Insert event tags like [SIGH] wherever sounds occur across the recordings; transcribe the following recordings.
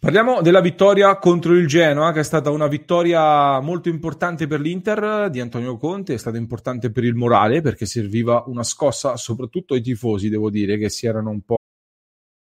Parliamo della vittoria contro il Genoa, che è stata una vittoria molto importante per l'Inter di Antonio Conte, è stata importante per il morale perché serviva una scossa soprattutto ai tifosi, devo dire, che si erano un po'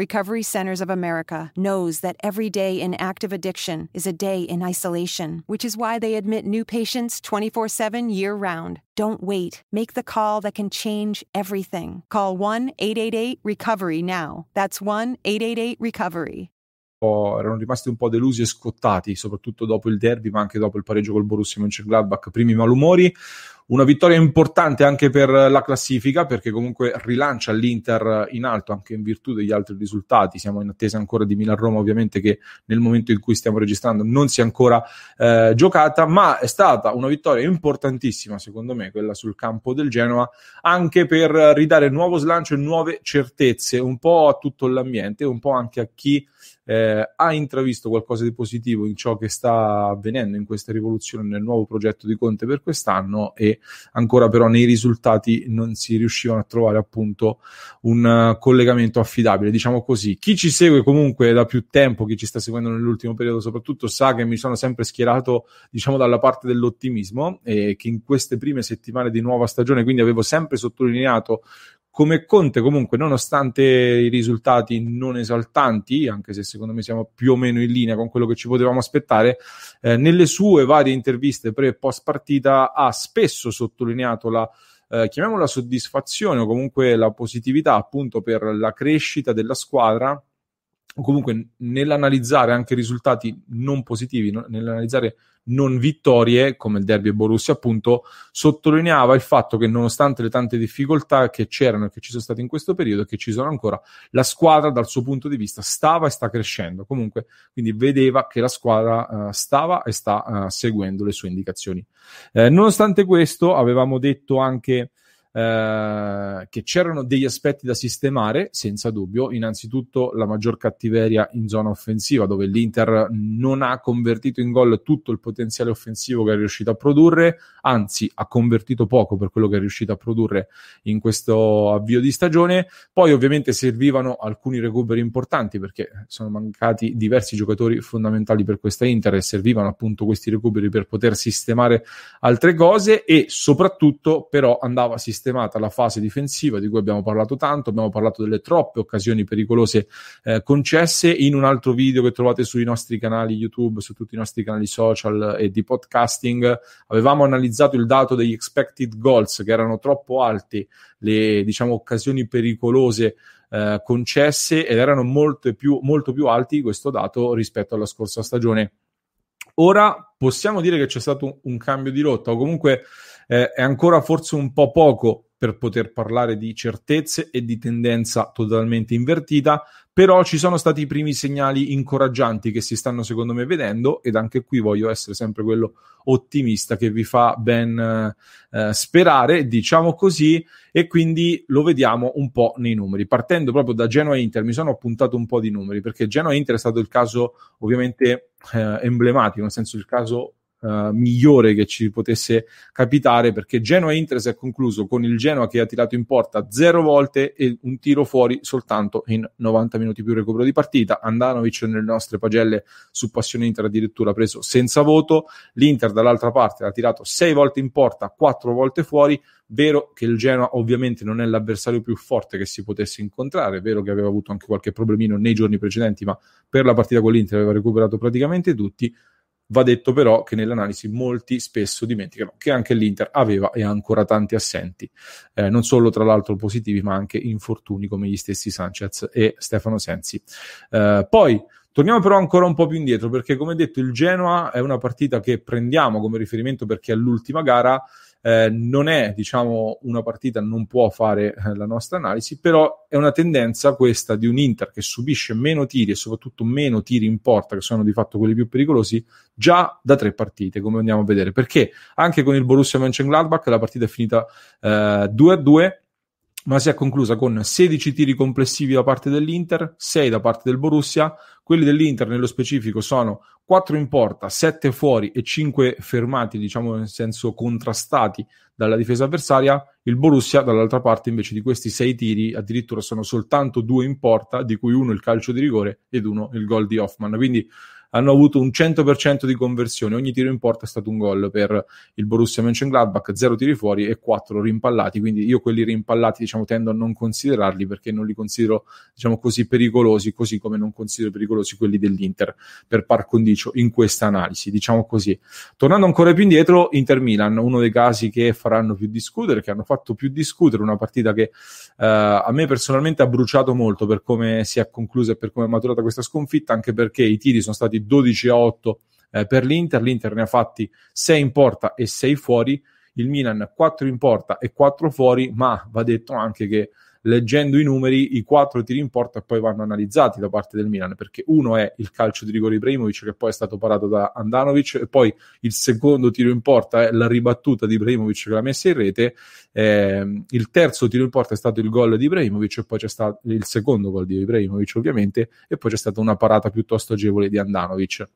Recovery Centers of America knows that every day in active addiction is a day in isolation, which is why they admit new patients 24 7 year round. Don't wait. Make the call that can change everything. Call 1 888 Recovery now. That's 1 888 Recovery. Oh, erano rimasti un po' delusi e scottati, soprattutto dopo il derby, ma anche dopo il pareggio col Borussia Mönchengladbach, primi malumori. Una vittoria importante anche per la classifica perché comunque rilancia l'Inter in alto anche in virtù degli altri risultati. Siamo in attesa ancora di Milan-Roma ovviamente che nel momento in cui stiamo registrando non si è ancora eh, giocata, ma è stata una vittoria importantissima secondo me quella sul campo del Genoa anche per ridare nuovo slancio e nuove certezze un po' a tutto l'ambiente, un po' anche a chi eh, ha intravisto qualcosa di positivo in ciò che sta avvenendo in questa rivoluzione nel nuovo progetto di Conte per quest'anno e ancora però nei risultati non si riuscivano a trovare appunto un uh, collegamento affidabile, diciamo così. Chi ci segue comunque da più tempo, chi ci sta seguendo nell'ultimo periodo soprattutto, sa che mi sono sempre schierato diciamo dalla parte dell'ottimismo e che in queste prime settimane di nuova stagione quindi avevo sempre sottolineato come Conte comunque nonostante i risultati non esaltanti anche se secondo me siamo più o meno in linea con quello che ci potevamo aspettare eh, nelle sue varie interviste pre e post partita ha spesso sottolineato la eh, chiamiamola soddisfazione o comunque la positività appunto per la crescita della squadra o comunque nell'analizzare anche risultati non positivi, no? nell'analizzare non vittorie, come il derby e Borussia, appunto, sottolineava il fatto che nonostante le tante difficoltà che c'erano e che ci sono state in questo periodo e che ci sono ancora, la squadra dal suo punto di vista stava e sta crescendo. Comunque, quindi vedeva che la squadra uh, stava e sta uh, seguendo le sue indicazioni. Eh, nonostante questo, avevamo detto anche eh, che c'erano degli aspetti da sistemare, senza dubbio. Innanzitutto la maggior cattiveria in zona offensiva, dove l'Inter non ha convertito in gol tutto il potenziale offensivo che è riuscito a produrre, anzi ha convertito poco per quello che è riuscito a produrre in questo avvio di stagione. Poi ovviamente servivano alcuni recuperi importanti perché sono mancati diversi giocatori fondamentali per questa Inter e servivano appunto questi recuperi per poter sistemare altre cose e soprattutto però andava sistemato sistemata la fase difensiva di cui abbiamo parlato tanto, abbiamo parlato delle troppe occasioni pericolose eh, concesse in un altro video che trovate sui nostri canali YouTube, su tutti i nostri canali social e di podcasting. Avevamo analizzato il dato degli expected goals che erano troppo alti, le diciamo occasioni pericolose eh, concesse ed erano molto più, molto più alti questo dato rispetto alla scorsa stagione. Ora possiamo dire che c'è stato un, un cambio di rotta o comunque eh, è ancora forse un po' poco per poter parlare di certezze e di tendenza totalmente invertita, però ci sono stati i primi segnali incoraggianti che si stanno secondo me vedendo ed anche qui voglio essere sempre quello ottimista che vi fa ben eh, sperare, diciamo così, e quindi lo vediamo un po' nei numeri. Partendo proprio da Genoa Inter, mi sono appuntato un po' di numeri perché Genoa Inter è stato il caso ovviamente eh, emblematico, nel senso il caso uh, migliore che ci potesse capitare perché Genoa-Inter si è concluso con il Genoa che ha tirato in porta zero volte e un tiro fuori soltanto in 90 minuti più recupero di partita. Andanovic nelle nostre pagelle su Passione Inter addirittura preso senza voto. L'Inter dall'altra parte ha tirato sei volte in porta, quattro volte fuori. Vero che il Genoa ovviamente non è l'avversario più forte che si potesse incontrare, vero che aveva avuto anche qualche problemino nei giorni precedenti, ma per la partita con l'Inter aveva recuperato praticamente tutti. Va detto però che nell'analisi molti spesso dimenticano che anche l'Inter aveva e ha ancora tanti assenti, eh, non solo tra l'altro positivi, ma anche infortuni come gli stessi Sanchez e Stefano Sensi. Eh, poi Torniamo però ancora un po' più indietro perché come detto il Genoa è una partita che prendiamo come riferimento perché è l'ultima gara eh, non è diciamo una partita, non può fare eh, la nostra analisi, però è una tendenza questa di un Inter che subisce meno tiri e soprattutto meno tiri in porta, che sono di fatto quelli più pericolosi, già da tre partite, come andiamo a vedere, perché anche con il Borussia Mönchengladbach la partita è finita eh, 2 a 2 ma si è conclusa con 16 tiri complessivi da parte dell'Inter, 6 da parte del Borussia. Quelli dell'Inter nello specifico sono 4 in porta, 7 fuori e 5 fermati, diciamo nel senso contrastati dalla difesa avversaria. Il Borussia, dall'altra parte, invece di questi 6 tiri, addirittura sono soltanto 2 in porta, di cui uno il calcio di rigore ed uno il gol di Hoffman. Quindi hanno avuto un 100% di conversione, ogni tiro in porta è stato un gol per il Borussia Mönchengladbach, 0 tiri fuori e 4 rimpallati, quindi io quelli rimpallati diciamo tendo a non considerarli perché non li considero diciamo così pericolosi, così come non considero pericolosi quelli dell'Inter per par condicio in questa analisi, diciamo così. Tornando ancora più indietro, Inter Milan, uno dei casi che faranno più discutere, che hanno fatto più discutere, una partita che eh, a me personalmente ha bruciato molto per come si è conclusa e per come è maturata questa sconfitta, anche perché i tiri sono stati 12 a 8 eh, per l'Inter, l'Inter ne ha fatti 6 in porta e 6 fuori, il Milan 4 in porta e 4 fuori, ma va detto anche che leggendo i numeri, i quattro tiri in porta poi vanno analizzati da parte del Milan, perché uno è il calcio di rigore Ibrahimovic che poi è stato parato da Andanovic, e poi il secondo tiro in porta è la ribattuta di Ibrahimovic che l'ha messa in rete, eh, il terzo tiro in porta è stato il gol di Ibrahimovic, e poi c'è stato il secondo gol di Ibrahimovic ovviamente, e poi c'è stata una parata piuttosto agevole di Andanovic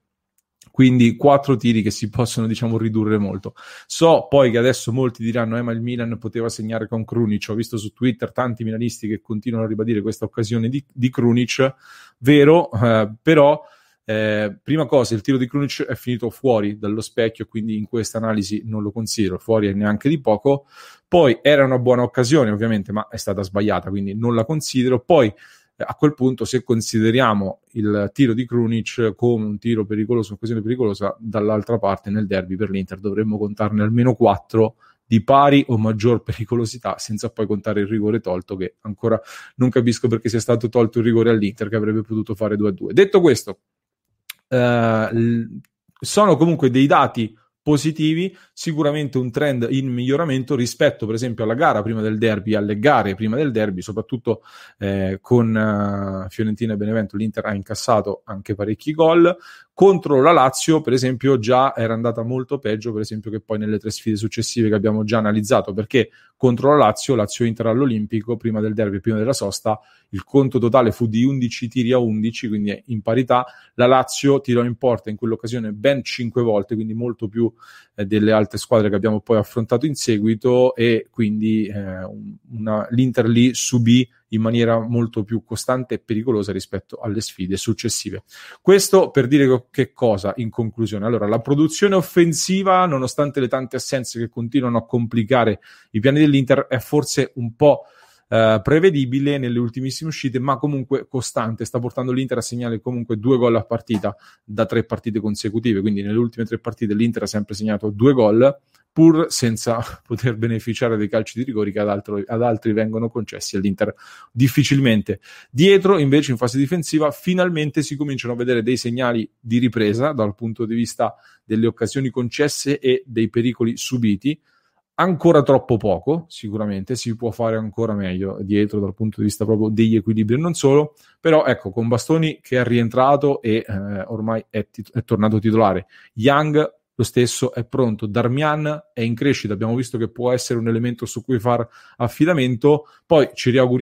quindi quattro tiri che si possono diciamo ridurre molto. So poi che adesso molti diranno eh ma il Milan poteva segnare con Krunic, ho visto su Twitter tanti milanisti che continuano a ribadire questa occasione di, di Krunic, vero, eh, però eh, prima cosa, il tiro di Krunic è finito fuori dallo specchio, quindi in questa analisi non lo considero, fuori neanche di poco. Poi era una buona occasione, ovviamente, ma è stata sbagliata, quindi non la considero. Poi a quel punto, se consideriamo il tiro di Krunic come un tiro pericoloso, un'occasione pericolosa, dall'altra parte nel derby per l'Inter dovremmo contarne almeno 4 di pari o maggior pericolosità, senza poi contare il rigore tolto, che ancora non capisco perché sia stato tolto il rigore all'Inter, che avrebbe potuto fare 2-2. Detto questo, eh, sono comunque dei dati positivi, sicuramente un trend in miglioramento rispetto per esempio alla gara prima del derby, alle gare prima del derby, soprattutto eh, con uh, Fiorentina e Benevento l'Inter ha incassato anche parecchi gol, contro la Lazio per esempio già era andata molto peggio per esempio che poi nelle tre sfide successive che abbiamo già analizzato perché contro la Lazio, Lazio Inter all'Olimpico prima del derby, prima della sosta il conto totale fu di 11 tiri a 11 quindi in parità. La Lazio tirò in porta in quell'occasione ben 5 volte quindi molto più eh, delle altre squadre che abbiamo poi affrontato in seguito e quindi eh, una, l'Inter lì subì in maniera molto più costante e pericolosa rispetto alle sfide successive. Questo per dire che cosa in conclusione? Allora, la produzione offensiva, nonostante le tante assenze che continuano a complicare i piani dell'Inter, è forse un po' Uh, prevedibile nelle ultimissime uscite, ma comunque costante. Sta portando l'Inter a segnare comunque due gol a partita da tre partite consecutive. Quindi nelle ultime tre partite l'Inter ha sempre segnato due gol pur senza [LAUGHS] poter beneficiare dei calci di rigori che ad, altro, ad, altri vengono concessi all'Inter difficilmente. Dietro, invece, in fase difensiva, finalmente si cominciano a vedere dei segnali di ripresa dal punto di vista delle occasioni concesse e dei pericoli subiti. Ancora troppo poco, sicuramente, si può fare ancora meglio dietro dal punto di vista proprio degli equilibri e non solo, però ecco, con Bastoni che è rientrato e eh, ormai è, tit- è tornato titolare, Young lo stesso è pronto. Darmian è in crescita, abbiamo visto che può essere un elemento su cui far affidamento. Poi ci riauguriamo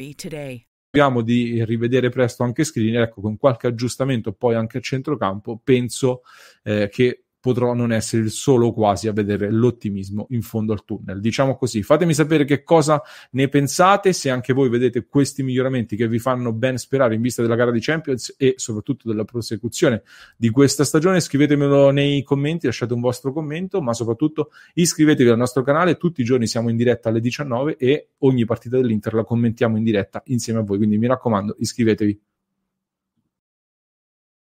today. Speriamo di rivedere presto anche Skriniar, ecco, con qualche aggiustamento poi anche a centrocampo, penso eh, che potrò non essere il solo quasi a vedere l'ottimismo in fondo al tunnel. Diciamo così, fatemi sapere che cosa ne pensate, se anche voi vedete questi miglioramenti che vi fanno ben sperare in vista della gara di Champions e soprattutto della prosecuzione di questa stagione, scrivetemelo nei commenti, lasciate un vostro commento, ma soprattutto iscrivetevi al nostro canale, tutti i giorni siamo in diretta alle 19 e ogni partita dell'Inter la commentiamo in diretta insieme a voi, quindi mi raccomando, iscrivetevi.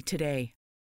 today.